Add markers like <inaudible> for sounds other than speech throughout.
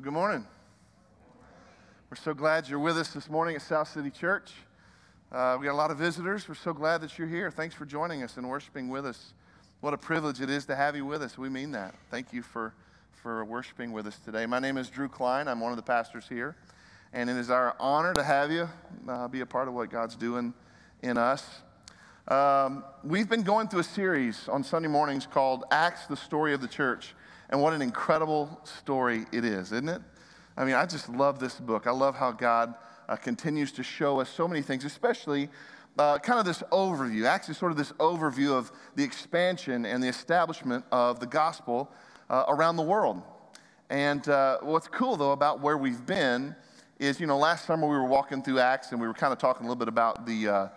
Well, good morning. We're so glad you're with us this morning at South City Church. Uh, we got a lot of visitors. We're so glad that you're here. Thanks for joining us and worshiping with us. What a privilege it is to have you with us. We mean that. Thank you for, for worshiping with us today. My name is Drew Klein. I'm one of the pastors here. And it is our honor to have you uh, be a part of what God's doing in us. Um, we've been going through a series on Sunday mornings called Acts, the Story of the Church. And what an incredible story it is, isn't it? I mean, I just love this book. I love how God uh, continues to show us so many things, especially uh, kind of this overview, actually, sort of this overview of the expansion and the establishment of the gospel uh, around the world. And uh, what's cool, though, about where we've been is, you know, last summer we were walking through Acts and we were kind of talking a little bit about the, uh,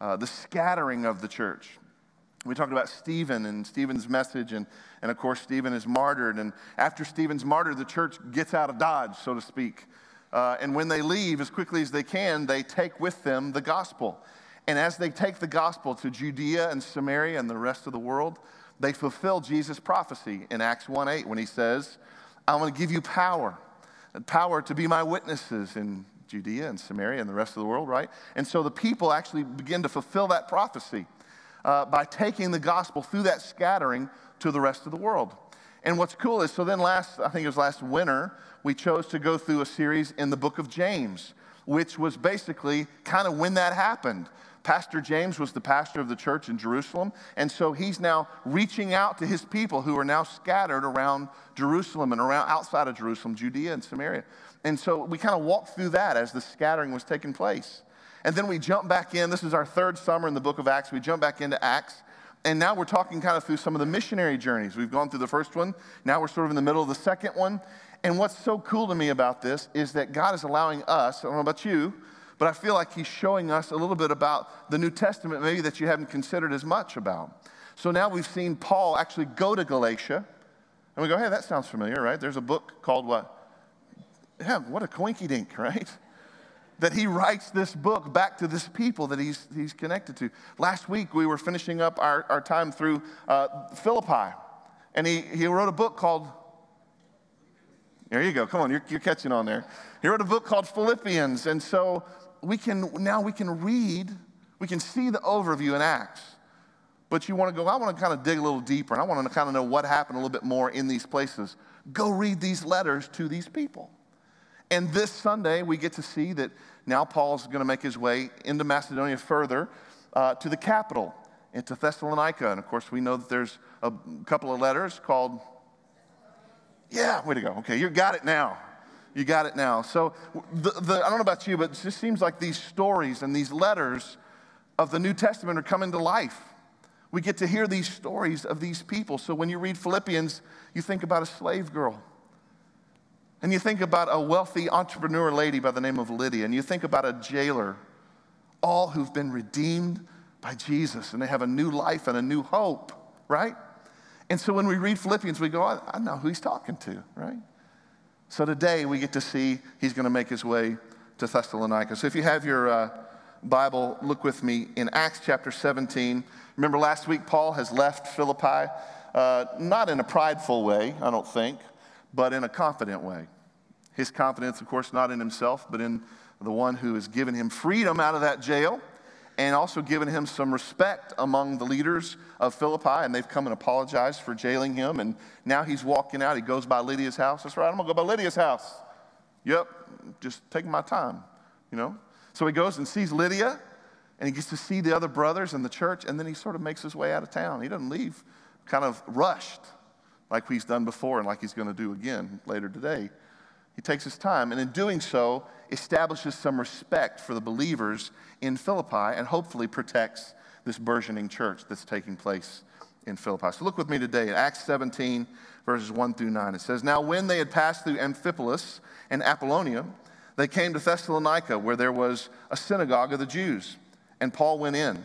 uh, the scattering of the church. We talked about Stephen and Stephen's message, and, and of course, Stephen is martyred. And after Stephen's martyred, the church gets out of Dodge, so to speak. Uh, and when they leave, as quickly as they can, they take with them the gospel. And as they take the gospel to Judea and Samaria and the rest of the world, they fulfill Jesus' prophecy in Acts 1 8 when he says, I'm going to give you power, power to be my witnesses in Judea and Samaria and the rest of the world, right? And so the people actually begin to fulfill that prophecy uh, by taking the gospel through that scattering to the rest of the world. And what's cool is, so then last, I think it was last winter, we chose to go through a series in the book of James, which was basically kind of when that happened. Pastor James was the pastor of the church in Jerusalem, and so he's now reaching out to his people who are now scattered around Jerusalem and around outside of Jerusalem, Judea and Samaria. And so we kind of walked through that as the scattering was taking place. And then we jump back in. This is our third summer in the book of Acts. We jump back into Acts. And now we're talking kind of through some of the missionary journeys. We've gone through the first one. Now we're sort of in the middle of the second one. And what's so cool to me about this is that God is allowing us, I don't know about you, but I feel like He's showing us a little bit about the New Testament, maybe that you haven't considered as much about. So now we've seen Paul actually go to Galatia. And we go, hey, that sounds familiar, right? There's a book called what? Yeah, what a coinky dink, <laughs> right? That he writes this book back to this people that he's, he's connected to. Last week, we were finishing up our, our time through uh, Philippi, and he, he wrote a book called, there you go, come on, you're, you're catching on there. He wrote a book called Philippians, and so we can, now we can read, we can see the overview in Acts. But you want to go, I want to kind of dig a little deeper, and I want to kind of know what happened a little bit more in these places. Go read these letters to these people. And this Sunday, we get to see that now Paul's going to make his way into Macedonia further uh, to the capital, into Thessalonica. And of course, we know that there's a couple of letters called, yeah, way to go. Okay, you got it now. You got it now. So, the, the, I don't know about you, but it just seems like these stories and these letters of the New Testament are coming to life. We get to hear these stories of these people. So, when you read Philippians, you think about a slave girl and you think about a wealthy entrepreneur lady by the name of Lydia, and you think about a jailer, all who've been redeemed by Jesus, and they have a new life and a new hope, right? And so when we read Philippians, we go, I, I know who he's talking to, right? So today we get to see he's going to make his way to Thessalonica. So if you have your uh, Bible, look with me in Acts chapter 17. Remember last week, Paul has left Philippi, uh, not in a prideful way, I don't think but in a confident way. His confidence, of course, not in himself, but in the one who has given him freedom out of that jail and also given him some respect among the leaders of Philippi. And they've come and apologized for jailing him. And now he's walking out. He goes by Lydia's house. That's right, I'm going to go by Lydia's house. Yep, just taking my time, you know? So he goes and sees Lydia, and he gets to see the other brothers in the church, and then he sort of makes his way out of town. He doesn't leave kind of rushed like he's done before and like he's going to do again later today. He takes his time, and in doing so, establishes some respect for the believers in Philippi and hopefully protects this burgeoning church that's taking place in Philippi. So look with me today at Acts 17, verses 1 through 9. It says, Now when they had passed through Amphipolis and Apollonia, they came to Thessalonica, where there was a synagogue of the Jews. And Paul went in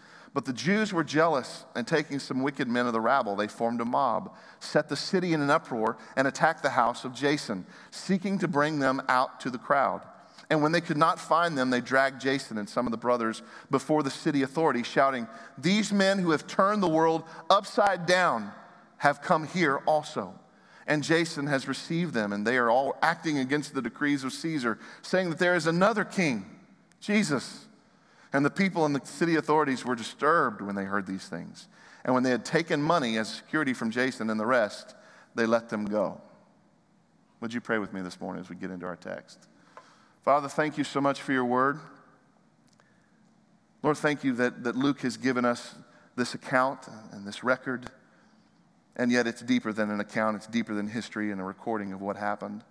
But the Jews were jealous, and taking some wicked men of the rabble, they formed a mob, set the city in an uproar, and attacked the house of Jason, seeking to bring them out to the crowd. And when they could not find them, they dragged Jason and some of the brothers before the city authorities, shouting, These men who have turned the world upside down have come here also. And Jason has received them, and they are all acting against the decrees of Caesar, saying that there is another king, Jesus. And the people and the city authorities were disturbed when they heard these things. And when they had taken money as security from Jason and the rest, they let them go. Would you pray with me this morning as we get into our text? Father, thank you so much for your word. Lord, thank you that, that Luke has given us this account and this record, and yet it's deeper than an account, it's deeper than history and a recording of what happened.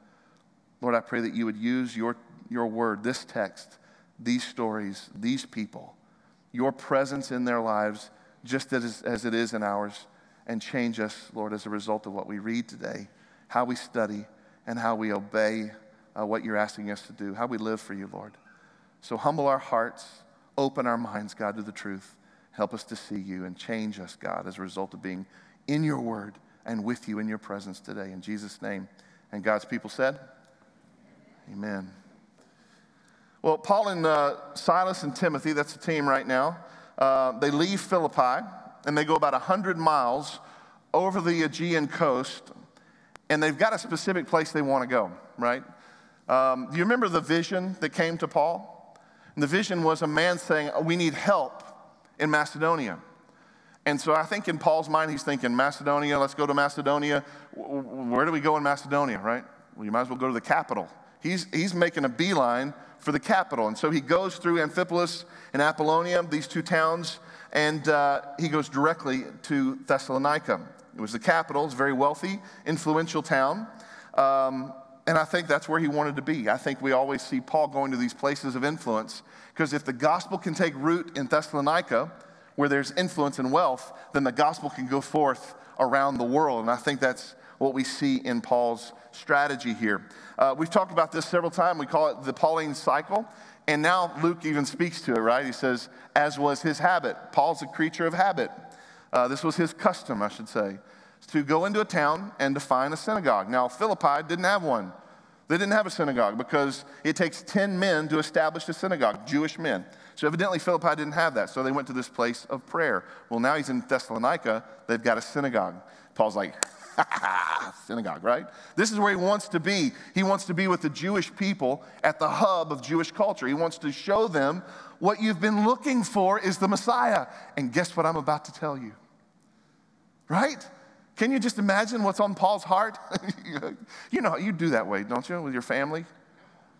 Lord, I pray that you would use your, your word, this text, these stories, these people, your presence in their lives, just as, as it is in ours, and change us, Lord, as a result of what we read today, how we study, and how we obey uh, what you're asking us to do, how we live for you, Lord. So humble our hearts, open our minds, God, to the truth. Help us to see you and change us, God, as a result of being in your word and with you in your presence today. In Jesus' name. And God's people said, Amen. Well, Paul and uh, Silas and Timothy, that's the team right now, uh, they leave Philippi and they go about 100 miles over the Aegean coast, and they've got a specific place they want to go, right? Um, do you remember the vision that came to Paul? And the vision was a man saying, We need help in Macedonia. And so I think in Paul's mind, he's thinking, Macedonia, let's go to Macedonia. Where do we go in Macedonia, right? Well, you might as well go to the capital. He's, he's making a beeline for the capital. And so he goes through Amphipolis and Apollonia, these two towns, and uh, he goes directly to Thessalonica. It was the capital, it's a very wealthy, influential town. Um, and I think that's where he wanted to be. I think we always see Paul going to these places of influence because if the gospel can take root in Thessalonica, where there's influence and wealth, then the gospel can go forth around the world. And I think that's what we see in Paul's strategy here. Uh, we've talked about this several times. We call it the Pauline cycle. And now Luke even speaks to it, right? He says, as was his habit. Paul's a creature of habit. Uh, this was his custom, I should say, to go into a town and to find a synagogue. Now, Philippi didn't have one. They didn't have a synagogue because it takes 10 men to establish a synagogue, Jewish men. So evidently Philippi didn't have that. So they went to this place of prayer. Well, now he's in Thessalonica. They've got a synagogue. Paul's like, <laughs> synagogue, right? This is where he wants to be. He wants to be with the Jewish people at the hub of Jewish culture. He wants to show them what you've been looking for is the Messiah. And guess what I'm about to tell you? Right? Can you just imagine what's on Paul's heart? <laughs> you know, you do that way, don't you, with your family?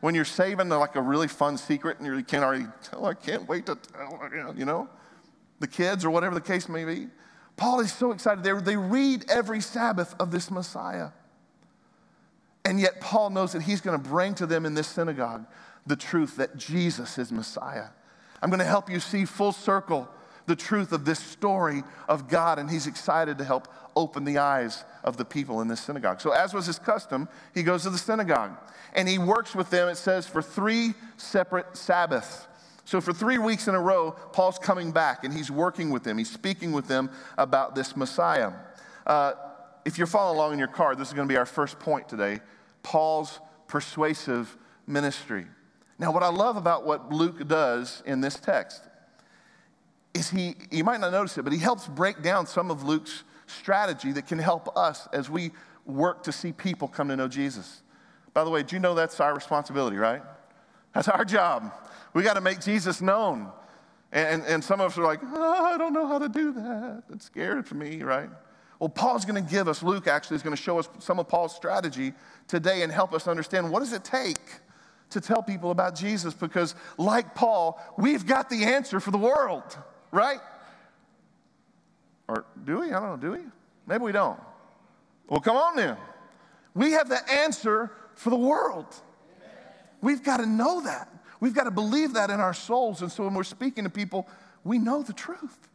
When you're saving like a really fun secret and you can't already tell, I can't wait to tell, you know, the kids or whatever the case may be. Paul is so excited. They, they read every Sabbath of this Messiah. And yet, Paul knows that he's going to bring to them in this synagogue the truth that Jesus is Messiah. I'm going to help you see full circle the truth of this story of God, and he's excited to help open the eyes of the people in this synagogue. So, as was his custom, he goes to the synagogue and he works with them, it says, for three separate Sabbaths. So, for three weeks in a row, Paul's coming back and he's working with them. He's speaking with them about this Messiah. Uh, if you're following along in your car, this is going to be our first point today Paul's persuasive ministry. Now, what I love about what Luke does in this text is he, you might not notice it, but he helps break down some of Luke's strategy that can help us as we work to see people come to know Jesus. By the way, do you know that's our responsibility, right? That's our job. We got to make Jesus known. And, and some of us are like, oh, I don't know how to do that. It's scary for me, right? Well, Paul's going to give us, Luke actually is going to show us some of Paul's strategy today and help us understand what does it take to tell people about Jesus because like Paul, we've got the answer for the world, right? Or do we? I don't know, do we? Maybe we don't. Well, come on then. We have the answer for the world. We've got to know that. We've got to believe that in our souls. And so when we're speaking to people, we know the truth.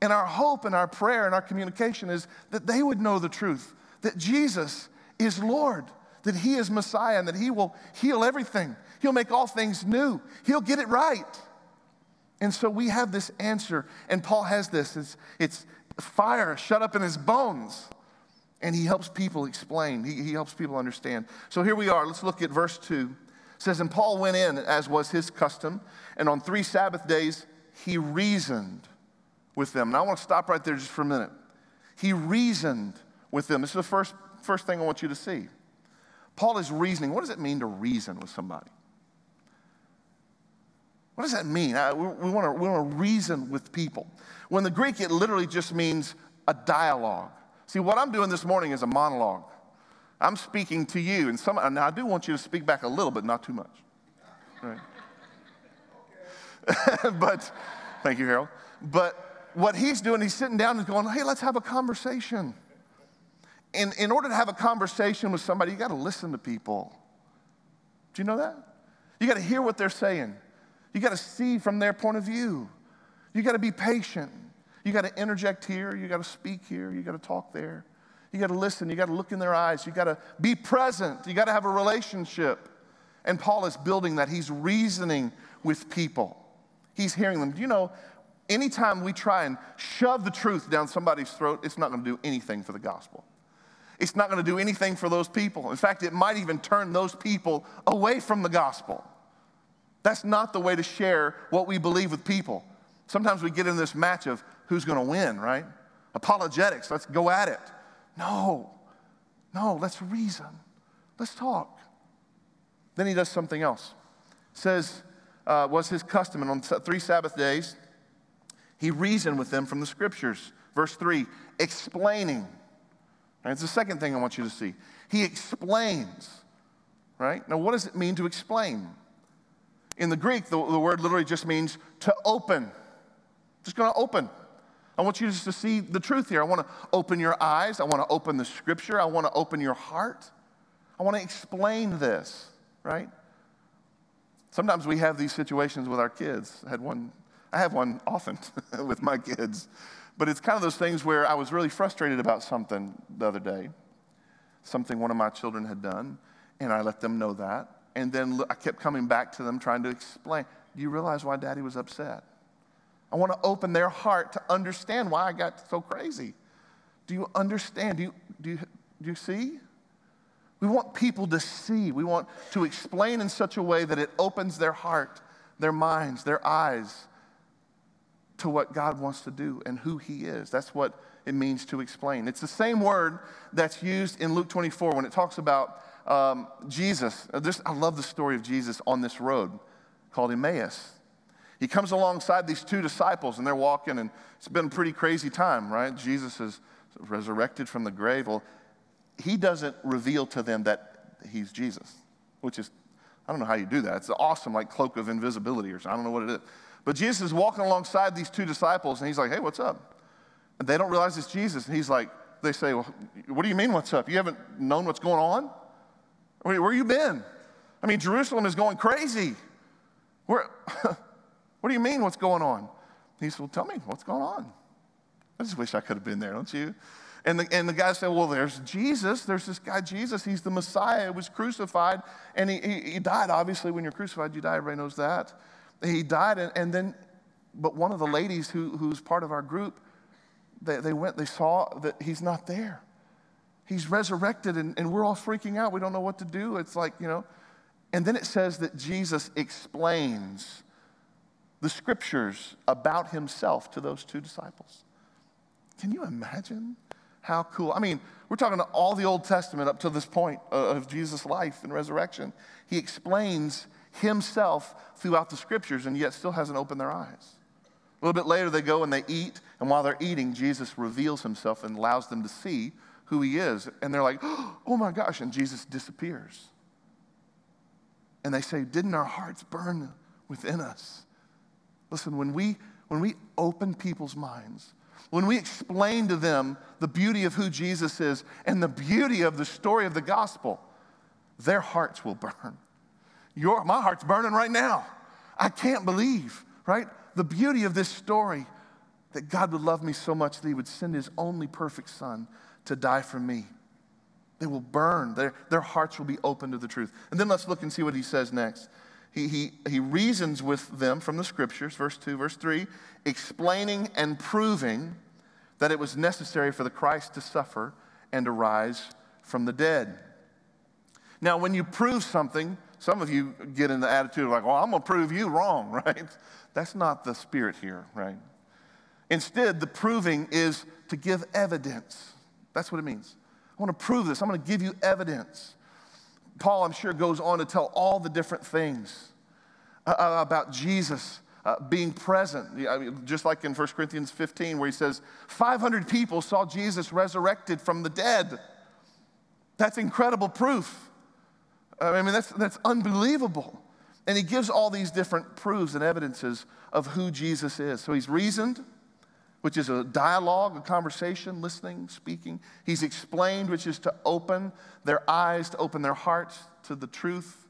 And our hope and our prayer and our communication is that they would know the truth that Jesus is Lord, that He is Messiah, and that He will heal everything. He'll make all things new, He'll get it right. And so we have this answer, and Paul has this. It's, it's fire shut up in his bones. And he helps people explain, he, he helps people understand. So here we are. Let's look at verse 2. It says, And Paul went in, as was his custom, and on three Sabbath days he reasoned with them. And I want to stop right there just for a minute. He reasoned with them. This is the first, first thing I want you to see. Paul is reasoning. What does it mean to reason with somebody? What does that mean? We want to, we want to reason with people. When the Greek, it literally just means a dialogue. See, what I'm doing this morning is a monologue. I'm speaking to you, and some, now I do want you to speak back a little, but not too much. Right? <laughs> but, thank you, Harold. But what he's doing, he's sitting down and going, hey, let's have a conversation. In, in order to have a conversation with somebody, you got to listen to people. Do you know that? You got to hear what they're saying. You got to see from their point of view. You got to be patient. You got to interject here. You got to speak here. You got to talk there. You got to listen. You got to look in their eyes. You got to be present. You got to have a relationship. And Paul is building that. He's reasoning with people, he's hearing them. Do you know, anytime we try and shove the truth down somebody's throat, it's not going to do anything for the gospel. It's not going to do anything for those people. In fact, it might even turn those people away from the gospel. That's not the way to share what we believe with people. Sometimes we get in this match of who's going to win, right? Apologetics, let's go at it. No, no, let's reason. Let's talk. Then he does something else. Says, uh, was his custom, and on three Sabbath days, he reasoned with them from the scriptures. Verse 3, explaining. And it's the second thing I want you to see. He explains, right? Now, what does it mean to explain? In the Greek, the, the word literally just means to open. Just going to open. I want you just to see the truth here. I want to open your eyes. I want to open the scripture. I want to open your heart. I want to explain this, right? Sometimes we have these situations with our kids. I had one, I have one often <laughs> with my kids. But it's kind of those things where I was really frustrated about something the other day, something one of my children had done, and I let them know that. And then I kept coming back to them trying to explain. Do you realize why daddy was upset? I want to open their heart to understand why I got so crazy. Do you understand? Do you, do you, do you see? We want people to see. We want to explain in such a way that it opens their heart, their minds, their eyes to what God wants to do and who He is. That's what it means to explain. It's the same word that's used in Luke 24 when it talks about um, Jesus, uh, this, I love the story of Jesus on this road called Emmaus. He comes alongside these two disciples and they're walking, and it's been a pretty crazy time, right? Jesus is resurrected from the grave. Well, he doesn't reveal to them that he's Jesus, which is, I don't know how you do that. It's an awesome, like, cloak of invisibility or something. I don't know what it is. But Jesus is walking alongside these two disciples, and he's like, hey, what's up? And they don't realize it's Jesus. And he's like, they say, well, what do you mean, what's up? You haven't known what's going on? Where, where you been? I mean, Jerusalem is going crazy. Where, <laughs> what do you mean, what's going on? He said, Well, tell me, what's going on? I just wish I could have been there, don't you? And the, and the guy said, Well, there's Jesus. There's this guy, Jesus. He's the Messiah, He was crucified. And he, he, he, died, obviously. When you're crucified, you die. Everybody knows that. He died. And, and then, but one of the ladies who, who's part of our group, they, they went, they saw that he's not there he's resurrected and, and we're all freaking out. We don't know what to do. It's like, you know. And then it says that Jesus explains the scriptures about himself to those two disciples. Can you imagine how cool? I mean, we're talking to all the Old Testament up to this point of Jesus' life and resurrection. He explains himself throughout the scriptures and yet still hasn't opened their eyes. A little bit later, they go and they eat, and while they're eating, Jesus reveals himself and allows them to see who he is. And they're like, <gasps> oh my gosh. And Jesus disappears. And they say, didn't our hearts burn within us? Listen, when we, when we open people's minds, when we explain to them the beauty of who Jesus is and the beauty of the story of the gospel, their hearts will burn. Your, my heart's burning right now. I can't believe, right? The beauty of this story that God would love me so much that he would send his only perfect son to die for me. They will burn, their, their hearts will be open to the truth. And then let's look and see what he says next. He, he, he reasons with them from the scriptures, verse 2, verse 3, explaining and proving that it was necessary for the Christ to suffer and to rise from the dead. Now, when you prove something, some of you get in the attitude of like, well, I'm going to prove you wrong, <laughs> right? That's not the spirit here, right? Instead, the proving is to give evidence. That's what it means. I want to prove this. I'm going to give you evidence. Paul, I'm sure, goes on to tell all the different things uh, uh about Jesus uh, being present. I mean, just like in 1 Corinthians 15, where he says, 500 people saw Jesus resurrected from the dead. That's incredible proof. I mean, that's, that's unbelievable. And he gives all these different proofs and evidences of who Jesus is. So he's reasoned, which is a dialogue, a conversation, listening, speaking. He's explained, which is to open their eyes, to open their hearts to the truth.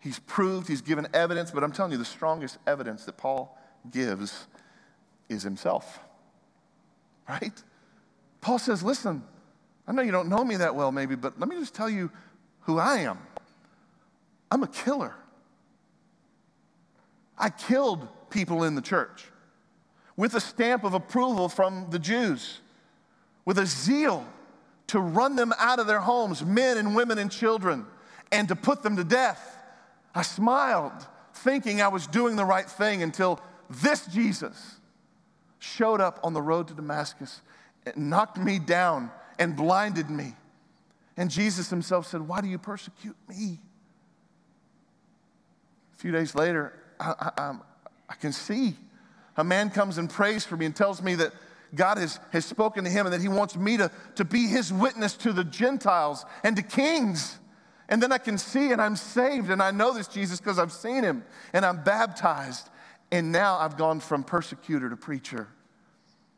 He's proved, he's given evidence, but I'm telling you, the strongest evidence that Paul gives is himself. Right? Paul says, Listen, I know you don't know me that well, maybe, but let me just tell you who I am. I'm a killer. I killed people in the church with a stamp of approval from the Jews, with a zeal to run them out of their homes, men and women and children, and to put them to death. I smiled, thinking I was doing the right thing until this Jesus showed up on the road to Damascus and knocked me down and blinded me. And Jesus himself said, Why do you persecute me? A few days later, I, I, I can see a man comes and prays for me and tells me that God has, has spoken to him and that he wants me to, to be his witness to the Gentiles and to kings. And then I can see and I'm saved and I know this Jesus because I've seen him and I'm baptized. And now I've gone from persecutor to preacher.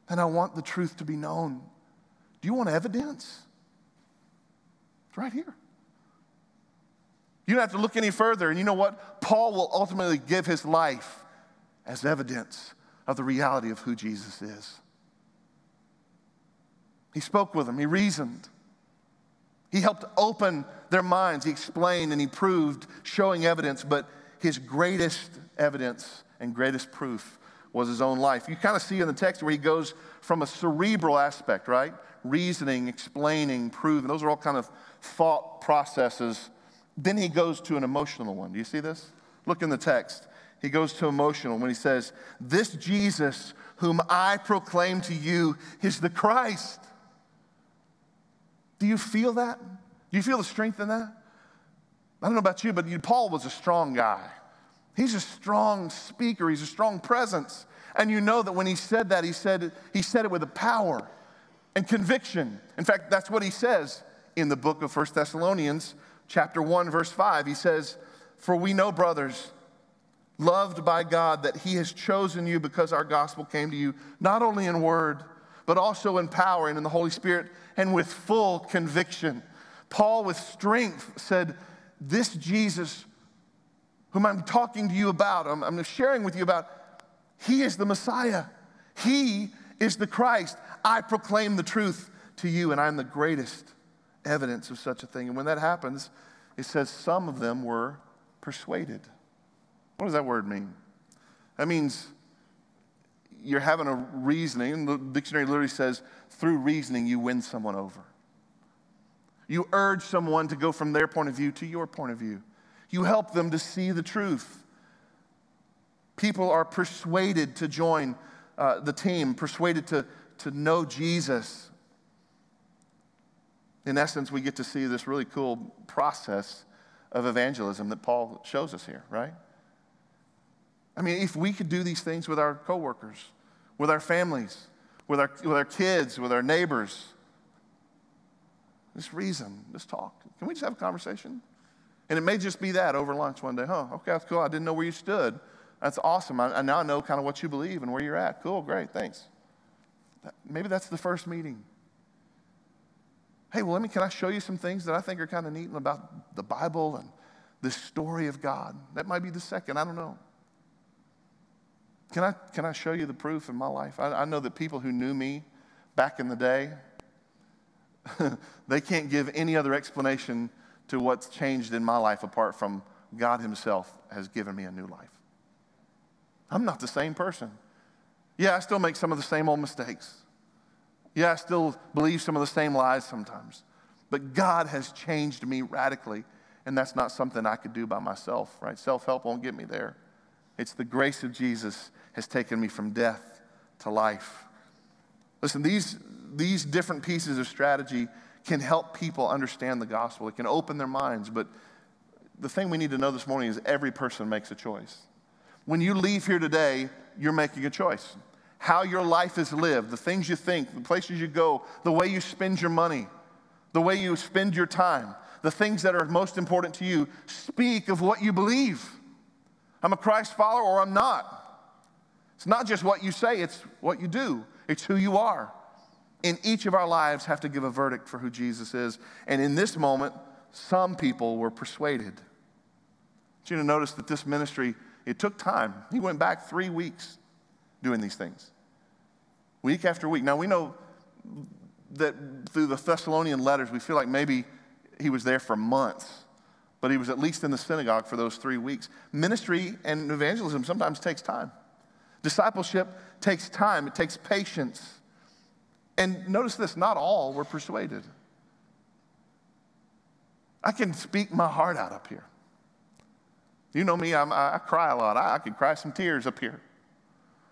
And I want the truth to be known. Do you want evidence? It's right here. You don't have to look any further. And you know what? Paul will ultimately give his life as evidence of the reality of who Jesus is. He spoke with them, he reasoned. He helped open their minds. He explained and he proved, showing evidence, but his greatest evidence and greatest proof was his own life. You kind of see in the text where he goes from a cerebral aspect, right? Reasoning, explaining, proving. Those are all kind of thought processes. Then he goes to an emotional one. Do you see this? Look in the text he goes to emotional when he says, This Jesus whom I proclaim to you is the Christ. Do you feel that? Do you feel the strength in that? I don't know about you, but Paul was a strong guy. He's a strong speaker, he's a strong presence. And you know that when he said that, he said, he said it with a power and conviction. In fact, that's what he says in the book of 1 Thessalonians, chapter 1, verse 5. He says, For we know, brothers, loved by God, that He has chosen you because our gospel came to you, not only in word, but also in power and in the Holy Spirit and with full conviction. Paul, with strength, said, This Jesus, whom I'm talking to you about, I'm, I'm sharing with you about, He is the Messiah. He is the Christ. I proclaim the truth to you, and I'm the greatest evidence of such a thing. And when that happens, it says some of them were persuaded. What does that word mean? That means you're having a reasoning. The dictionary literally says, through reasoning, you win someone over. You urge someone to go from their point of view to your point of view. You help them to see the truth. People are persuaded to join uh, the team, persuaded to, to know Jesus. In essence, we get to see this really cool process of evangelism that Paul shows us here, right? I mean, if we could do these things with our coworkers, with our families, with our, with our kids, with our neighbors, just reason, just talk. Can we just have a conversation? And it may just be that over lunch one day. Huh, okay, that's cool. I didn't know where you stood. That's awesome. I, I now know kind of what you believe and where you're at. Cool, great, thanks. That, maybe that's the first meeting. Hey, well, let me, can I show you some things that I think are kind of neat about the Bible and the story of God? That might be the second. I don't know. Can I, can I show you the proof in my life? I, I know that people who knew me back in the day, <laughs> they can't give any other explanation to what's changed in my life apart from God Himself has given me a new life. I'm not the same person. Yeah, I still make some of the same old mistakes. Yeah, I still believe some of the same lies sometimes. But God has changed me radically, and that's not something I could do by myself, right? Self help won't get me there. It's the grace of Jesus has taken me from death to life. Listen, these, these different pieces of strategy can help people understand the gospel. It can open their minds, but the thing we need to know this morning is every person makes a choice. When you leave here today, you're making a choice. How your life is lived, the things you think, the places you go, the way you spend your money, the way you spend your time, the things that are most important to you, speak of what you believe. I'm a Christ follower or I'm not. It's not just what you say, it's what you do, it's who you are. In each of our lives, have to give a verdict for who Jesus is. And in this moment, some people were persuaded. You to notice that this ministry, it took time. He went back three weeks doing these things, week after week. Now, we know that through the Thessalonian letters, we feel like maybe he was there for months, but he was at least in the synagogue for those three weeks. Ministry and evangelism sometimes takes time. Discipleship takes time, it takes patience. And notice this not all were persuaded. I can speak my heart out up here. You know me, I'm, i cry a lot. I, I can cry some tears up here.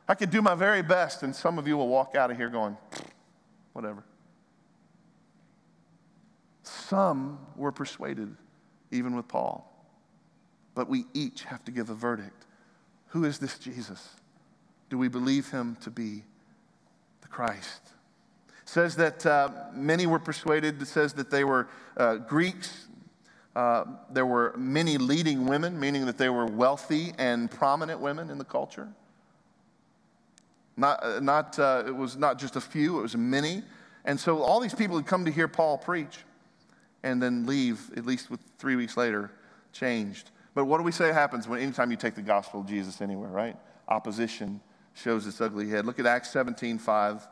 I could do my very best, and some of you will walk out of here going, whatever. Some were persuaded, even with Paul. But we each have to give a verdict. Who is this Jesus? Do we believe him to be the Christ? It says that uh, many were persuaded. It says that they were uh, Greeks, uh, there were many leading women, meaning that they were wealthy and prominent women in the culture. Not, uh, not, uh, it was not just a few, it was many. And so all these people had come to hear Paul preach and then leave, at least with three weeks later, changed. But what do we say happens when anytime you take the gospel of Jesus anywhere, right? Opposition shows its ugly head. Look at Acts 17 5.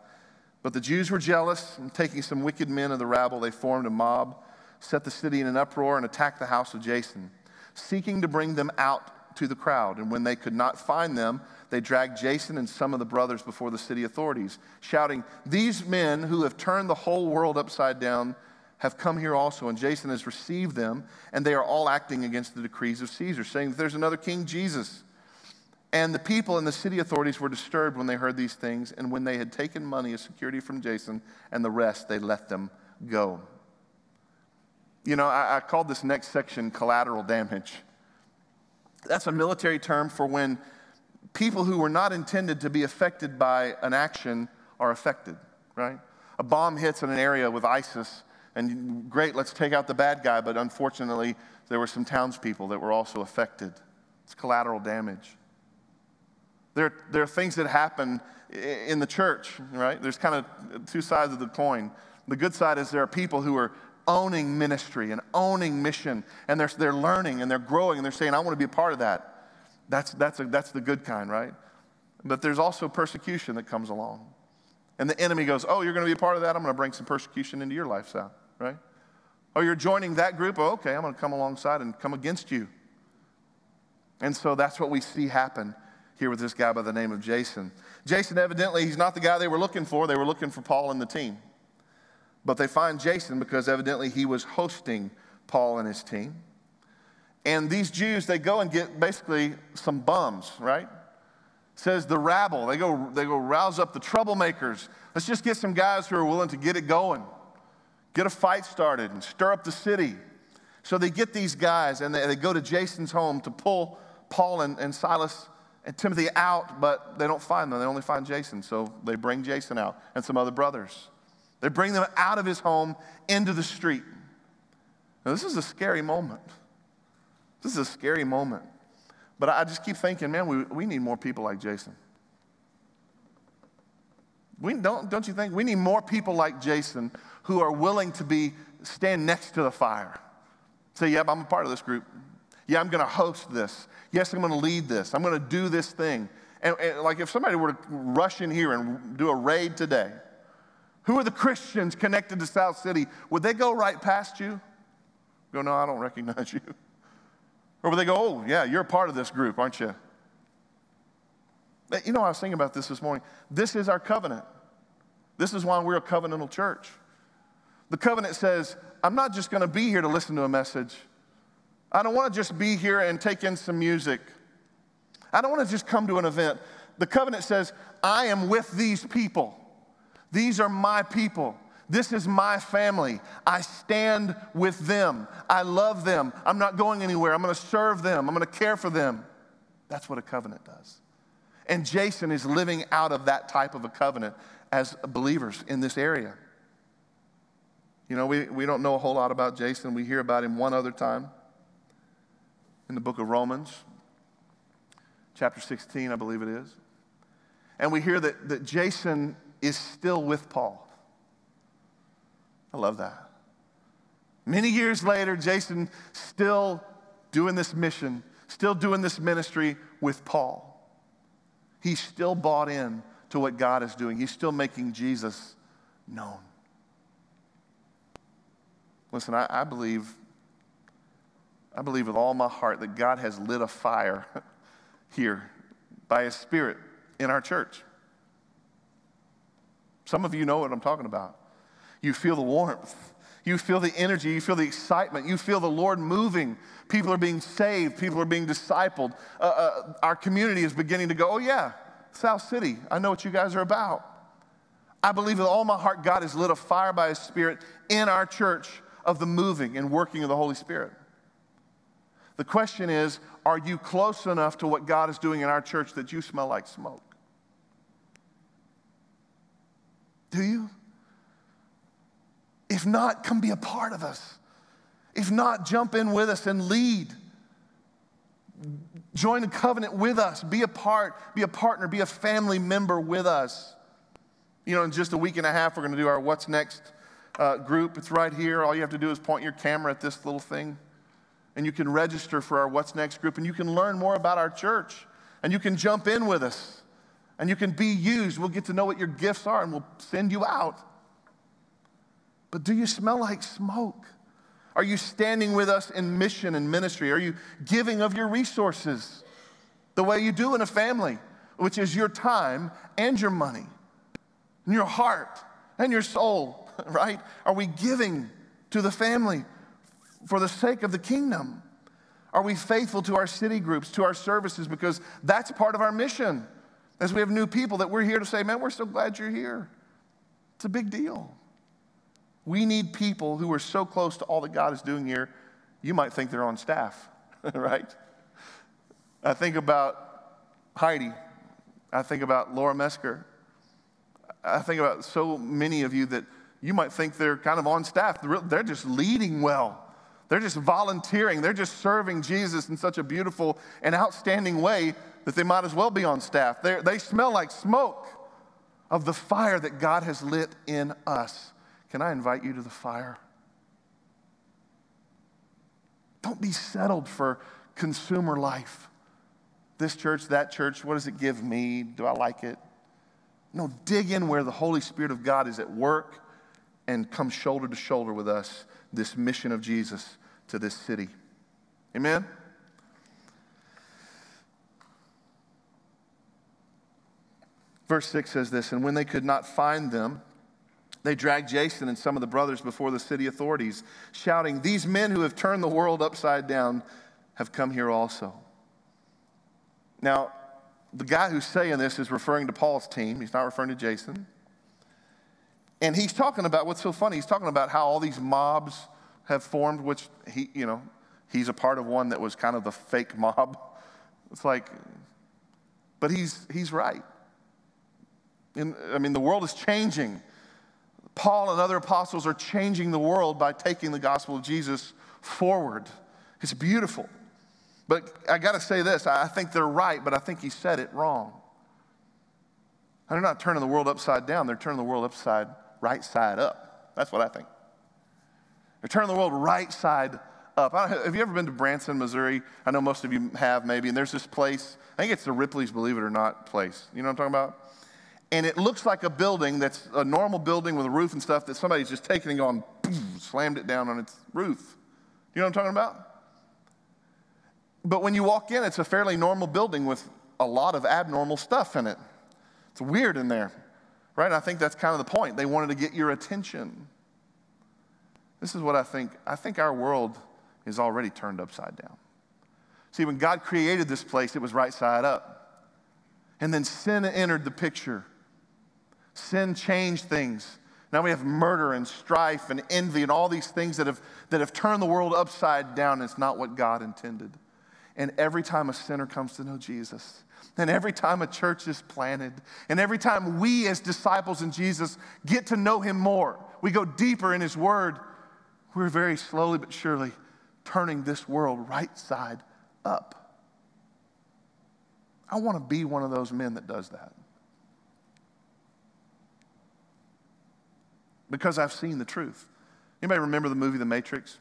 But the Jews were jealous, and taking some wicked men of the rabble, they formed a mob set the city in an uproar and attacked the house of Jason, seeking to bring them out to the crowd. And when they could not find them, they dragged Jason and some of the brothers before the city authorities, shouting, These men who have turned the whole world upside down have come here also. And Jason has received them, and they are all acting against the decrees of Caesar, saying that there's another king, Jesus. And the people and the city authorities were disturbed when they heard these things, and when they had taken money as security from Jason and the rest, they let them go. You know, I, I called this next section collateral damage. That's a military term for when people who were not intended to be affected by an action are affected, right? A bomb hits in an area with ISIS, and great, let's take out the bad guy, but unfortunately, there were some townspeople that were also affected. It's collateral damage. There, there are things that happen in the church, right? There's kind of two sides of the coin. The good side is there are people who are owning ministry and owning mission, and they're, they're learning and they're growing and they're saying, I want to be a part of that. That's, that's, a, that's the good kind, right? But there's also persecution that comes along. And the enemy goes, Oh, you're going to be a part of that? I'm going to bring some persecution into your lifestyle, right? Oh, you're joining that group? Oh, okay, I'm going to come alongside and come against you. And so that's what we see happen here with this guy by the name of Jason. Jason, evidently, he's not the guy they were looking for. They were looking for Paul and the team. But they find Jason because evidently he was hosting Paul and his team. And these Jews, they go and get basically some bums, right? Says the rabble, they go, they go rouse up the troublemakers. Let's just get some guys who are willing to get it going, get a fight started, and stir up the city. So they get these guys and they, they go to Jason's home to pull Paul and, and Silas Timothy out, but they don't find them. They only find Jason. So they bring Jason out and some other brothers. They bring them out of his home into the street. Now, this is a scary moment. This is a scary moment. But I just keep thinking, man, we, we need more people like Jason. We don't, don't you think? We need more people like Jason who are willing to be stand next to the fire. Say, yep, I'm a part of this group. Yeah, I'm going to host this. Yes, I'm going to lead this. I'm going to do this thing. And, and like if somebody were to rush in here and do a raid today, who are the Christians connected to South City? Would they go right past you? Go, no, I don't recognize <laughs> you. Or would they go, oh, yeah, you're a part of this group, aren't you? You know, I was thinking about this this morning. This is our covenant. This is why we're a covenantal church. The covenant says, I'm not just going to be here to listen to a message. I don't want to just be here and take in some music. I don't want to just come to an event. The covenant says, I am with these people. These are my people. This is my family. I stand with them. I love them. I'm not going anywhere. I'm going to serve them. I'm going to care for them. That's what a covenant does. And Jason is living out of that type of a covenant as believers in this area. You know, we, we don't know a whole lot about Jason. We hear about him one other time in the book of Romans, chapter 16, I believe it is. And we hear that, that Jason is still with Paul. I love that. Many years later, Jason still doing this mission, still doing this ministry with Paul. He's still bought in to what God is doing. He's still making Jesus known. Listen, I, I believe, I believe with all my heart that God has lit a fire <laughs> here by His Spirit in our church. Some of you know what I'm talking about. You feel the warmth. You feel the energy. You feel the excitement. You feel the Lord moving. People are being saved. People are being discipled. Uh, uh, our community is beginning to go, oh, yeah, South City, I know what you guys are about. I believe with all my heart, God has lit a fire by His Spirit in our church of the moving and working of the Holy Spirit. The question is are you close enough to what God is doing in our church that you smell like smoke? Do you? If not, come be a part of us. If not, jump in with us and lead. Join a covenant with us. Be a part, be a partner, be a family member with us. You know, in just a week and a half, we're going to do our What's Next uh, group. It's right here. All you have to do is point your camera at this little thing, and you can register for our What's Next group, and you can learn more about our church, and you can jump in with us, and you can be used. We'll get to know what your gifts are, and we'll send you out. But do you smell like smoke? Are you standing with us in mission and ministry? Are you giving of your resources the way you do in a family, which is your time and your money, and your heart and your soul, <laughs> right? Are we giving to the family for the sake of the kingdom? Are we faithful to our city groups, to our services? Because that's part of our mission. As we have new people, that we're here to say, man, we're so glad you're here. It's a big deal. We need people who are so close to all that God is doing here, you might think they're on staff, <laughs> right? I think about Heidi. I think about Laura Mesker. I think about so many of you that you might think they're kind of on staff. They're just leading well. They're just volunteering. They're just serving Jesus in such a beautiful and outstanding way that they might as well be on staff. They're, they smell like smoke of the fire that God has lit in us. Can I invite you to the fire? Don't be settled for consumer life. This church, that church, what does it give me? Do I like it? No, dig in where the Holy Spirit of God is at work and come shoulder to shoulder with us, this mission of Jesus to this city. Amen? Verse 6 says this And when they could not find them, they dragged Jason and some of the brothers before the city authorities, shouting, These men who have turned the world upside down have come here also. Now, the guy who's saying this is referring to Paul's team. He's not referring to Jason. And he's talking about what's so funny. He's talking about how all these mobs have formed, which he, you know, he's a part of one that was kind of the fake mob. <laughs> It's like, but he's, he's right. And, I mean, the world is changing. Paul and other apostles are changing the world by taking the gospel of Jesus forward. It's beautiful. But I got to say this I think they're right, but I think he said it wrong. they're not turning the world upside down, they're turning the world upside, right side up. That's what I think. They're turning the world right side up. have you ever been to Branson, Missouri? I know most of you have, maybe. And there's this place, I think it's the Ripley's Believe It or Not place. You know what I'm talking about? and it looks like a building that's a normal building with a roof and stuff that somebody's just taken and gone, boom, slammed it down on its roof. You know what I'm talking about? But when you walk in, it's a fairly normal building with a lot of abnormal stuff in it. It's weird in there, right? I think that's kind of the point. They wanted to get your attention. This is what I think. I think our world is already turned upside down. See, when God created this place, it was right side up. And then sin entered the picture. Sin changed things. Now we have murder and strife and envy and all these things that have, that have turned the world upside down. It's not what God intended. And every time a sinner comes to know Jesus, and every time a church is planted, and every time we as disciples in Jesus get to know him more, we go deeper in his word, we're very slowly but surely turning this world right side up. I want to be one of those men that does that. Because I've seen the truth. Anybody remember the movie The Matrix?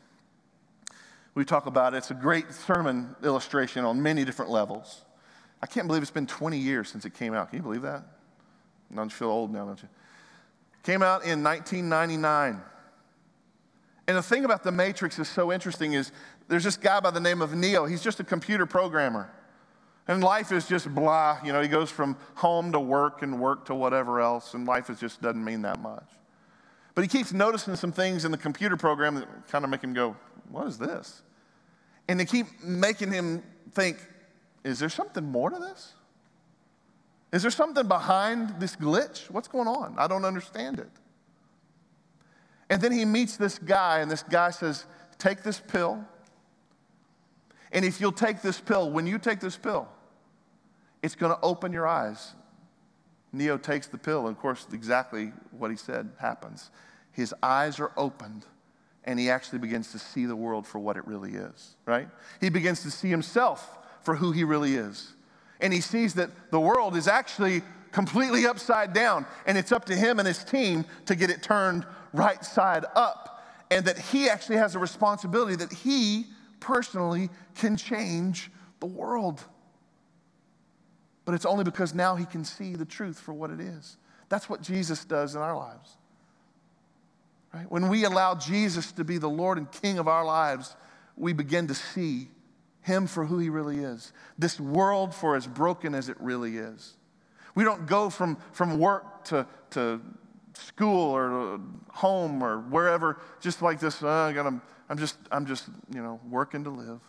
We talk about it. It's a great sermon illustration on many different levels. I can't believe it's been 20 years since it came out. Can you believe that? Don't you feel old now, don't you? Came out in 1999. And the thing about The Matrix is so interesting is there's this guy by the name of Neo. He's just a computer programmer. And life is just blah. You know, he goes from home to work and work to whatever else, and life is just doesn't mean that much. But he keeps noticing some things in the computer program that kind of make him go, What is this? And they keep making him think, Is there something more to this? Is there something behind this glitch? What's going on? I don't understand it. And then he meets this guy, and this guy says, Take this pill. And if you'll take this pill, when you take this pill, it's going to open your eyes. Neo takes the pill, and of course, exactly what he said happens. His eyes are opened, and he actually begins to see the world for what it really is, right? He begins to see himself for who he really is. And he sees that the world is actually completely upside down, and it's up to him and his team to get it turned right side up. And that he actually has a responsibility that he personally can change the world. But it's only because now he can see the truth for what it is. That's what Jesus does in our lives. Right? When we allow Jesus to be the Lord and King of our lives, we begin to see him for who he really is. This world for as broken as it really is. We don't go from, from work to, to school or home or wherever just like this, oh, I gotta, I'm just, I'm just, you know, working to live.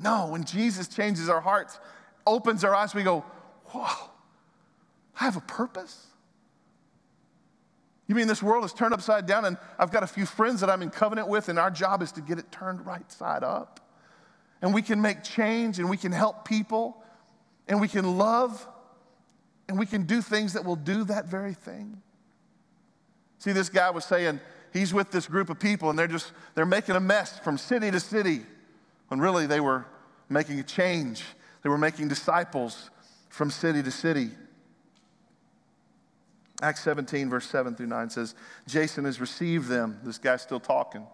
No, when Jesus changes our hearts, opens our eyes, we go, whoa, I have a purpose. You mean this world is turned upside down, and I've got a few friends that I'm in covenant with, and our job is to get it turned right side up. And we can make change, and we can help people, and we can love, and we can do things that will do that very thing. See, this guy was saying he's with this group of people, and they're just they're making a mess from city to city, when really they were making a change. They were making disciples from city to city. Acts 17, verse 7 through 9 says, Jason has received them. This guy's still talking.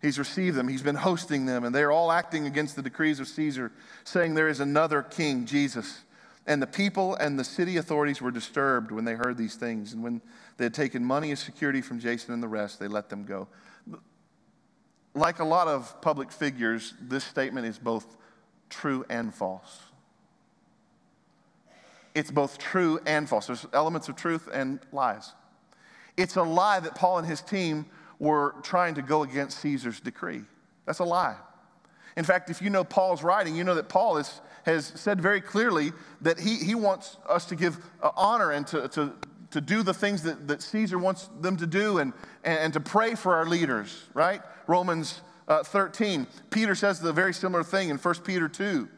He's received them, he's been hosting them, and they're all acting against the decrees of Caesar, saying there is another king, Jesus. And the people and the city authorities were disturbed when they heard these things. And when they had taken money as security from Jason and the rest, they let them go. Like a lot of public figures, this statement is both true and false it's both true and false. There's elements of truth and lies. It's a lie that Paul and his team were trying to go against Caesar's decree. That's a lie. In fact, if you know Paul's writing, you know that Paul is, has said very clearly that he, he wants us to give uh, honor and to, to, to do the things that, that Caesar wants them to do and, and, and to pray for our leaders, right? Romans uh, 13. Peter says the very similar thing in 1 Peter 2.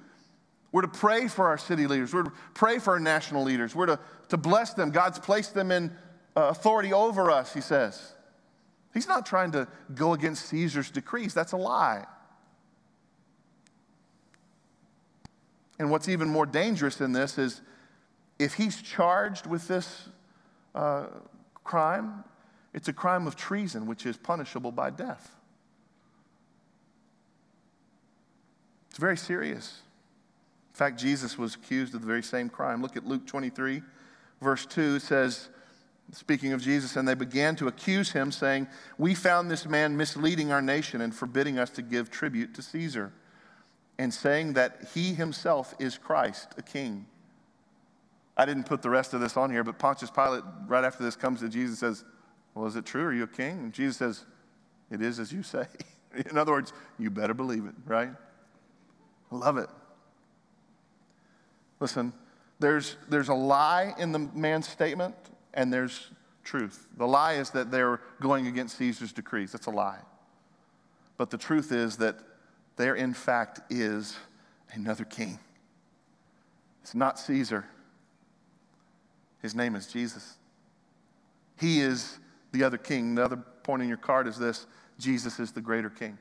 We're to pray for our city leaders. We're to pray for our national leaders. We're to, to bless them. God's placed them in uh, authority over us, he says. He's not trying to go against Caesar's decrees. That's a lie. And what's even more dangerous in this is if he's charged with this uh, crime, it's a crime of treason, which is punishable by death. It's very serious In fact, Jesus was accused of the very same crime. Look at Luke 23, verse 2. Says, speaking of Jesus, and they began to accuse him, saying, We found this man misleading our nation and forbidding us to give tribute to Caesar, and saying that he himself is Christ, a king. I didn't put the rest of this on here, but Pontius Pilate, right after this, comes to Jesus and says, Well, is it true? Are you a king? And Jesus says, It is as you say. <laughs> In other words, you better believe it, right? I love it. Listen, there's, there's a lie in the man's statement, and there's truth. The lie is that they're going against Caesar's decrees. That's a lie. But the truth is that there, in fact, is another king. It's not Caesar, his name is Jesus. He is the other king. The other point in your card is this Jesus is the greater king.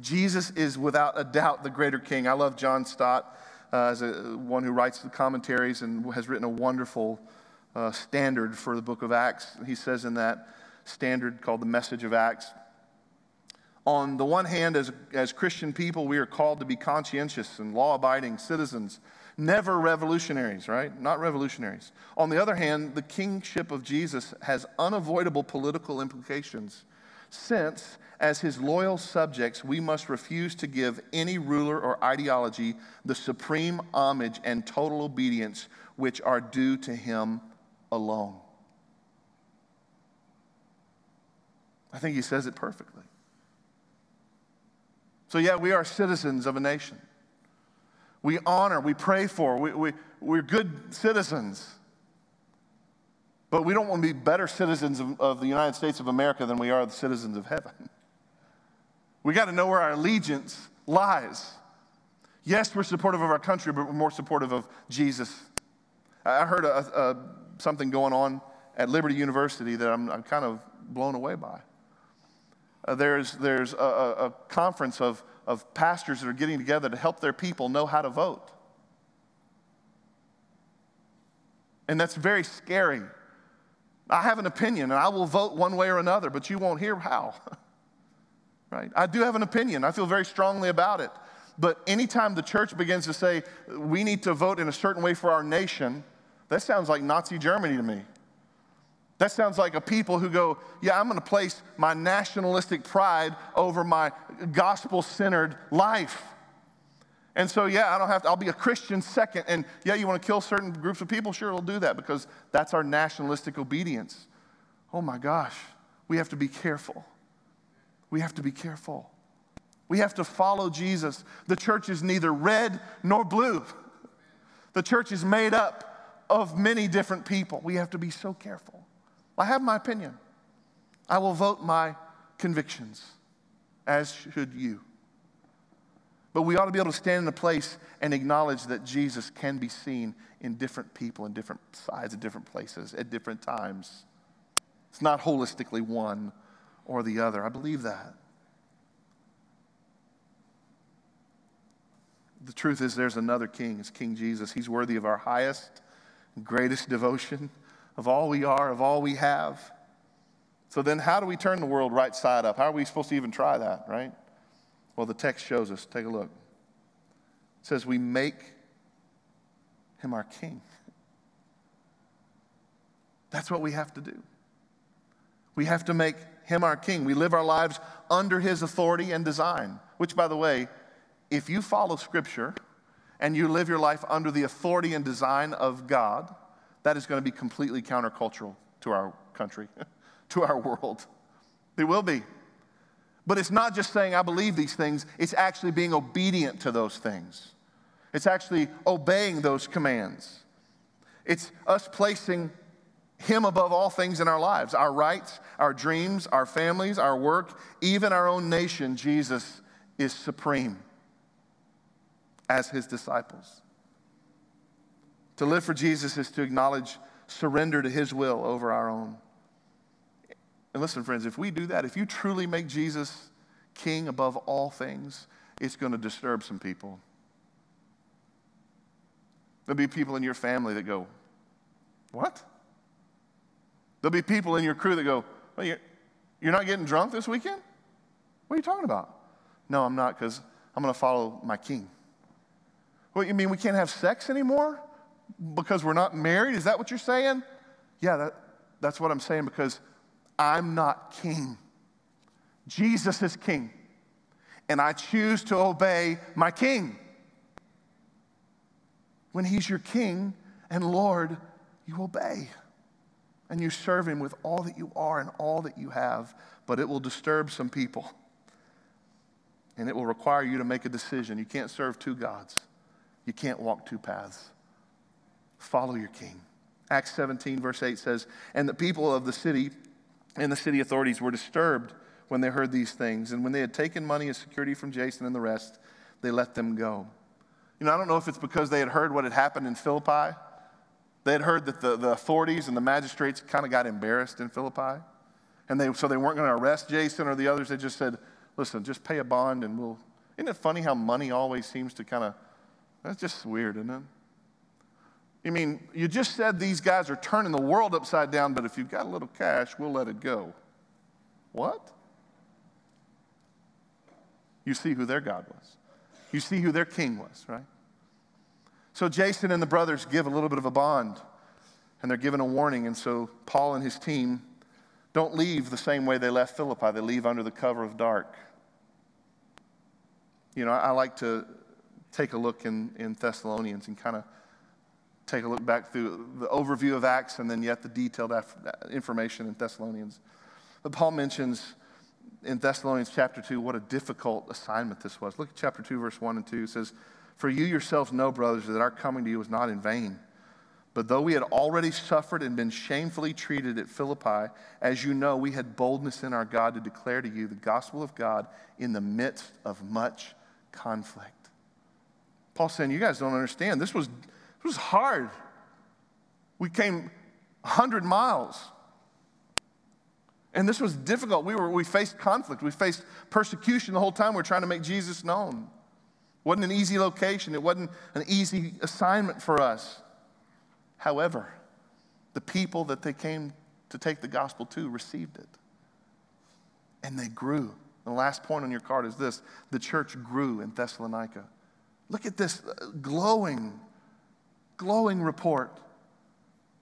Jesus is without a doubt the greater king. I love John Stott uh, as a, one who writes the commentaries and has written a wonderful uh, standard for the book of Acts. He says in that standard called the Message of Acts on the one hand, as, as Christian people, we are called to be conscientious and law abiding citizens, never revolutionaries, right? Not revolutionaries. On the other hand, the kingship of Jesus has unavoidable political implications, since, as his loyal subjects, we must refuse to give any ruler or ideology the supreme homage and total obedience which are due to him alone. I think he says it perfectly. So, yeah, we are citizens of a nation. We honor, we pray for, we, we, we're good citizens. But we don't want to be better citizens of, of the United States of America than we are the citizens of heaven. We got to know where our allegiance lies. Yes, we're supportive of our country, but we're more supportive of Jesus. I heard a, a, something going on at Liberty University that I'm, I'm kind of blown away by. Uh, there's there's a, a, conference of, of pastors that are getting together to help their people know how to vote. And that's very scary. I have an opinion and I will vote one way or another, but you won't hear how. <laughs> right? I do have an opinion. I feel very strongly about it. But anytime the church begins to say we need to vote in a certain way for our nation, that sounds like Nazi Germany to me. That sounds like a people who go, Yeah, I'm going to place my nationalistic pride over my gospel centered life. And so, yeah, I don't have to, I'll be a Christian second. And yeah, you want to kill certain groups of people? Sure, we'll do that because that's our nationalistic obedience. Oh my gosh, we have to be careful. We have to be careful. We have to follow Jesus. The church is neither red nor blue, the church is made up of many different people. We have to be so careful. I have my opinion. I will vote my convictions, as should you. But we ought to be able to stand in a place and acknowledge that Jesus can be seen in different people, in different sides, at different places, at different times. It's not holistically one or the other. I believe that. The truth is, there's another king. It's King Jesus. He's worthy of our highest, greatest devotion of all we are, of all we have. So then, how do we turn the world right side up? How are we supposed to even try that, right? Well, the text shows us. Take a look. It says, We make him our king. That's what we have to do. We have to make him our king. We live our lives under his authority and design, which, by the way, if you follow scripture and you live your life under the authority and design of God, that is going to be completely countercultural to our country, <laughs> to our world. It will be. But it's not just saying, I believe these things, it's actually being obedient to those things. It's actually obeying those commands. It's us placing Him above all things in our lives our rights, our dreams, our families, our work, even our own nation. Jesus is supreme as His disciples. To live for Jesus is to acknowledge surrender to his will over our own. And listen, friends, if we do that, if you truly make Jesus king above all things, it's going to disturb some people. There'll be people in your family that go, What? There'll be people in your crew that go, well, you're, you're not getting drunk this weekend? What are you talking about? No, I'm not because I'm going to follow my king. What, you mean we can't have sex anymore? because we're not married? Is that what you're saying? Yeah, that, that's what I'm saying because I'm not king. Jesus is king. And I choose to obey my king. When he's your king and Lord, you obey. And you serve him with all that you are and all that you have. But it will disturb some people. And it will require you to make a decision. You can't serve two gods, you can't walk two paths. Follow your king. Acts 17, verse 8 says, And the people of the city and the city authorities were disturbed when they heard these things. And when they had taken money as security from Jason and the rest, they let them go. You know, I don't know if it's because they had heard what had happened in Philippi. They had heard that the, the authorities and the magistrates kind of got embarrassed in Philippi. And they, so they weren't going to arrest Jason or the others. They just said, listen, just pay a bond and we'll. Isn't it funny how money always seems to kind of, that's just weird, isn't it? You mean, you just said these guys are turning the world upside down, but if you've got a little cash, we'll let it go. What? You see who their God was. You see who their king was, right? So Jason and the brothers give a little bit of a bond, and they're given a warning. And so Paul and his team don't leave the same way they left Philippi, they leave under the cover of dark. You know, I like to take a look in, in Thessalonians and kind of take a look back through the overview of Acts and then yet the detailed uh, information in Thessalonians. But Paul mentions in Thessalonians chapter 2 what a difficult assignment this was. Look at chapter 2, verse 1 and 2. It says, For you yourselves know, brothers, that our coming to you was not in vain. But though we had already suffered and been shamefully treated at Philippi, as you know, we had boldness in our God to declare to you the gospel of God in the midst of much conflict. Paul's saying, You guys don't understand. This was it was hard. We came 100 miles. And this was difficult. We, were, we faced conflict. We faced persecution the whole time. We are trying to make Jesus known. It wasn't an easy location. It wasn't an easy assignment for us. However, the people that they came to take the gospel to received it. And they grew. The last point on your card is this the church grew in Thessalonica. Look at this glowing glowing report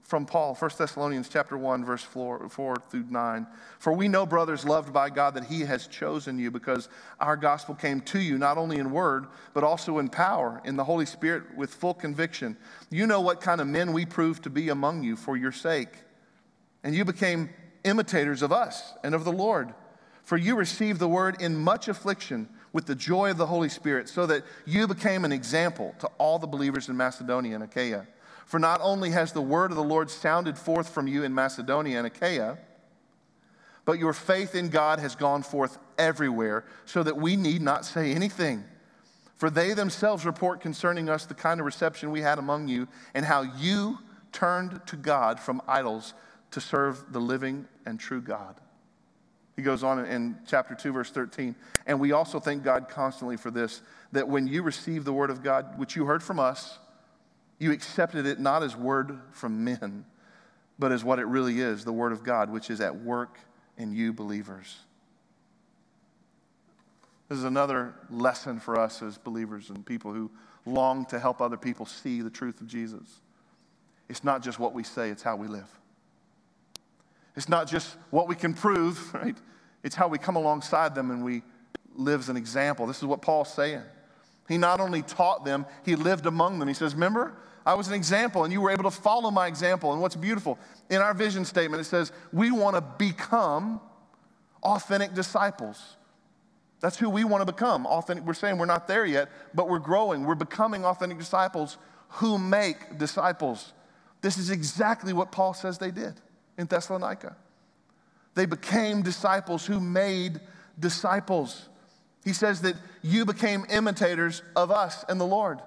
from Paul, 1 Thessalonians chapter 1, verse 4, 4, through 9. For we know, brothers, loved by God, that he has chosen you because our gospel came to you, not only in word, but also in power, in the Holy Spirit with full conviction. You know what kind of men we proved to be among you for your sake. And you became imitators of us and of the Lord. For you received the word in much affliction with the joy of the Holy Spirit, so that you became an example to all the believers in Macedonia and Achaia. For not only has the word of the Lord sounded forth from you in Macedonia and Achaia, but your faith in God has gone forth everywhere, so that we need not say anything. For they themselves report concerning us the kind of reception we had among you, and how you turned to God from idols to serve the living and true God. He goes on in chapter 2, verse 13. And we also thank God constantly for this that when you received the word of God, which you heard from us, you accepted it not as word from men, but as what it really is the word of God, which is at work in you believers. This is another lesson for us as believers and people who long to help other people see the truth of Jesus. It's not just what we say, it's how we live. It's not just what we can prove, <laughs> right? It's how we come alongside them and we live as an example. This is what Paul's saying. He not only taught them, he lived among them. He says, Remember, I was an example and you were able to follow my example. And what's beautiful, in our vision statement, it says, We want to become authentic disciples. That's who we want to become. Authentic. We're saying we're not there yet, but we're growing. We're becoming authentic disciples who make disciples. This is exactly what Paul says they did in Thessalonica. They became disciples who made disciples. He says that you became imitators of us and the Lord.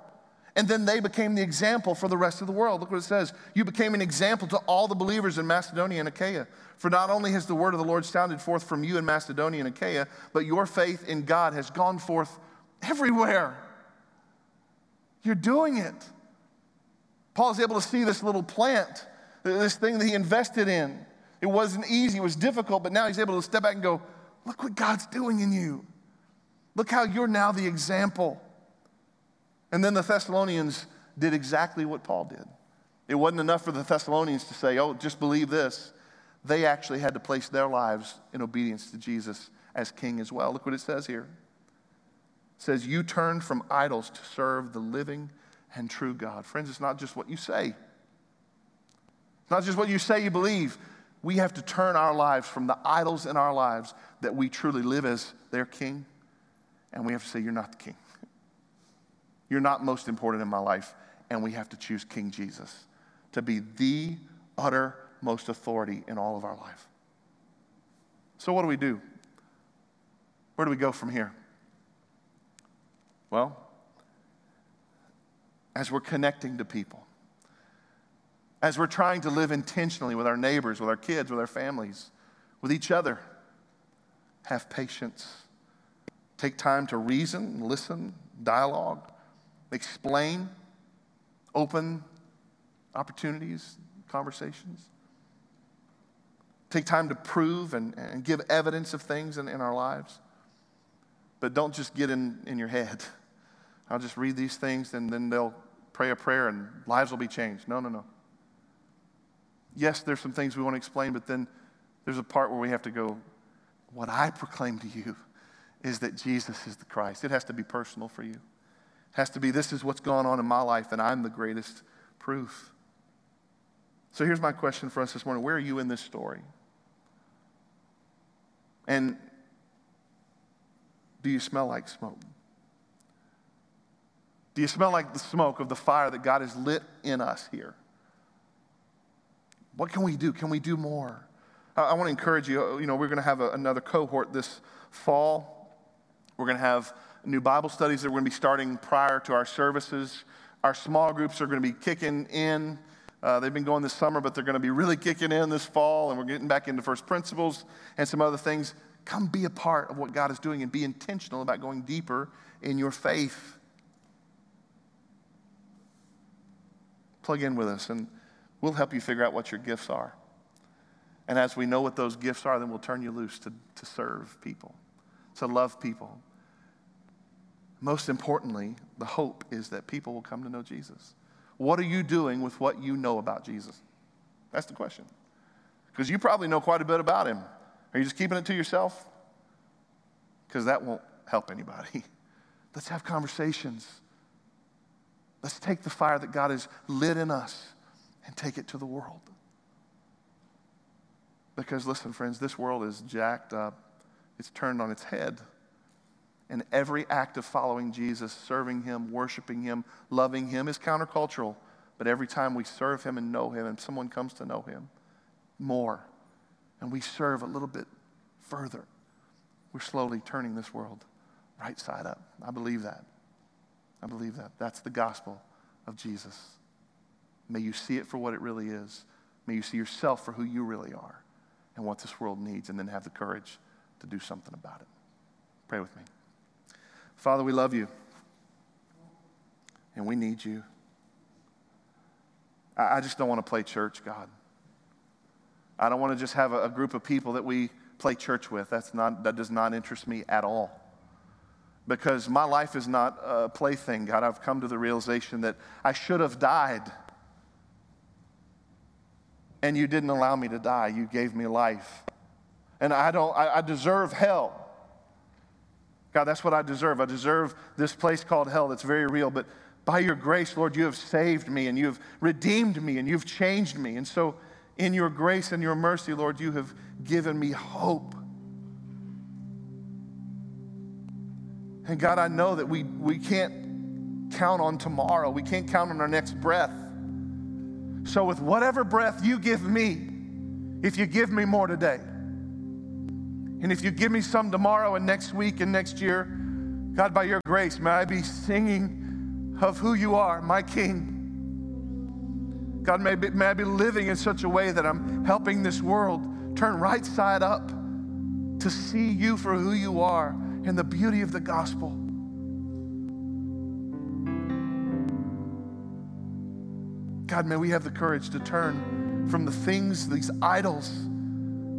And then they became the example for the rest of the world. Look what it says. You became an example to all the believers in Macedonia and Achaia. For not only has the word of the Lord sounded forth from you in Macedonia and Achaia, but your faith in God has gone forth everywhere. You're doing it. Paul's able to see this little plant this thing that he invested in. It wasn't easy, it was difficult, but now he's able to step back and go, Look what God's doing in you. Look how you're now the example. And then the Thessalonians did exactly what Paul did. It wasn't enough for the Thessalonians to say, oh, just believe this. They actually had to place their lives in obedience to Jesus as king as well. Look what it says here. It says, You turned from idols to serve the living and true God. Friends, it's not just what you say, it's not just what you say you believe. We have to turn our lives from the idols in our lives that we truly live as their king, and we have to say, You're not the king. You're not most important in my life, and we have to choose King Jesus to be the utter most authority in all of our life. So, what do we do? Where do we go from here? Well, as we're connecting to people, as we're trying to live intentionally with our neighbors, with our kids, with our families, with each other, have patience. Take time to reason, listen, dialogue, explain, open opportunities, conversations. Take time to prove and, and give evidence of things in, in our lives. But don't just get in, in your head. <laughs> I'll just read these things and then they'll pray a prayer and lives will be changed. No, no, no. Yes, there's some things we want to explain, but then there's a part where we have to go, what I proclaim to you is that Jesus is the Christ. It has to be personal for you. It has to be, this is what's going on in my life, and I'm the greatest proof. So here's my question for us this morning Where are you in this story? And do you smell like smoke? Do you smell like the smoke of the fire that God has lit in us here? What can we do? Can we do more? I, I want to encourage you. You know, we're going to have a, another cohort this fall. We're going to have new Bible studies that we're going to be starting prior to our services. Our small groups are going to be kicking in. Uh, they've been going this summer, but they're going to be really kicking in this fall, and we're getting back into first principles and some other things. Come be a part of what God is doing and be intentional about going deeper in your faith. Plug in with us, and we'll help you figure out what your gifts are. And as we know what those gifts are, then we'll turn you loose to, to serve people, to love people. Most importantly, the hope is that people will come to know Jesus. What are you doing with what you know about Jesus? That's the question. Because you probably know quite a bit about him. Are you just keeping it to yourself? Because that won't help anybody. <laughs> Let's have conversations. Let's take the fire that God has lit in us and take it to the world. Because listen, friends, this world is jacked up, it's turned on its head. And every act of following Jesus, serving Him, worshiping Him, loving Him is countercultural. But every time we serve Him and know Him, and someone comes to know Him more, and we serve a little bit further, we're slowly turning this world right side up. I believe that. I believe that. That's the gospel of Jesus. May you see it for what it really is. May you see yourself for who you really are and what this world needs, and then have the courage to do something about it. Pray with me. Father, we love you, and we need you. I just don't want to play church, God. I don't want to just have a, a group of people that we play church with. That's not, that does not interest me at all. Because my life is not a plaything, God. I've come to the realization that I should have died. And you didn't allow me to die. You gave me life. And I don't, I, I deserve hell. God, that's what I deserve. I deserve this place called hell that's very real. But by your grace, Lord, you have saved me and you have redeemed me and you've changed me. And so, in your grace and your mercy, Lord, you have given me hope. And God, I know that we, we can't count on tomorrow, we can't count on our next breath. So, with whatever breath you give me, if you give me more today, and if you give me some tomorrow and next week and next year, God, by your grace, may I be singing of who you are, my King. God, may, be, may I be living in such a way that I'm helping this world turn right side up to see you for who you are and the beauty of the gospel. God, may we have the courage to turn from the things, these idols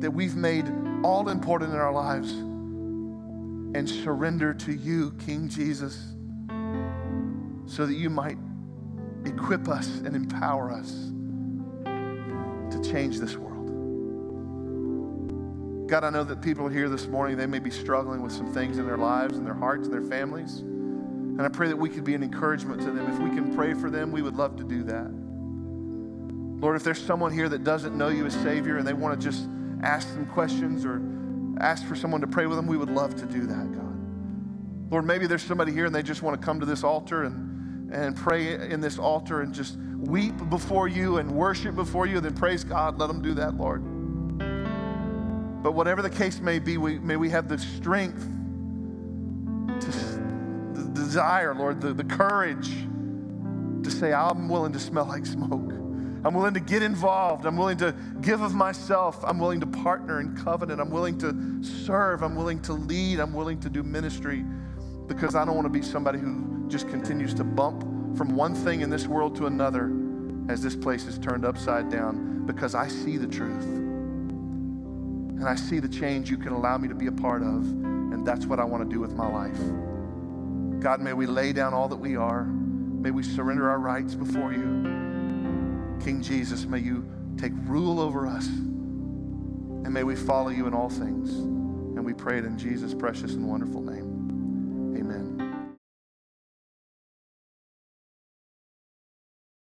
that we've made all important in our lives and surrender to you, King Jesus, so that you might equip us and empower us to change this world. God, I know that people here this morning, they may be struggling with some things in their lives and their hearts and their families. And I pray that we could be an encouragement to them. If we can pray for them, we would love to do that. Lord, if there's someone here that doesn't know you as Savior and they want to just ask some questions or ask for someone to pray with them, we would love to do that, God. Lord, maybe there's somebody here and they just want to come to this altar and, and pray in this altar and just weep before you and worship before you, and then praise God. Let them do that, Lord. But whatever the case may be, we, may we have the strength, to, the desire, Lord, the, the courage to say, I'm willing to smell like smoke. I'm willing to get involved. I'm willing to give of myself. I'm willing to partner in covenant. I'm willing to serve. I'm willing to lead. I'm willing to do ministry because I don't want to be somebody who just continues to bump from one thing in this world to another as this place is turned upside down because I see the truth. And I see the change you can allow me to be a part of. And that's what I want to do with my life. God, may we lay down all that we are. May we surrender our rights before you. King Jesus, may you take rule over us. And may we follow you in all things. And we pray it in Jesus' precious and wonderful name.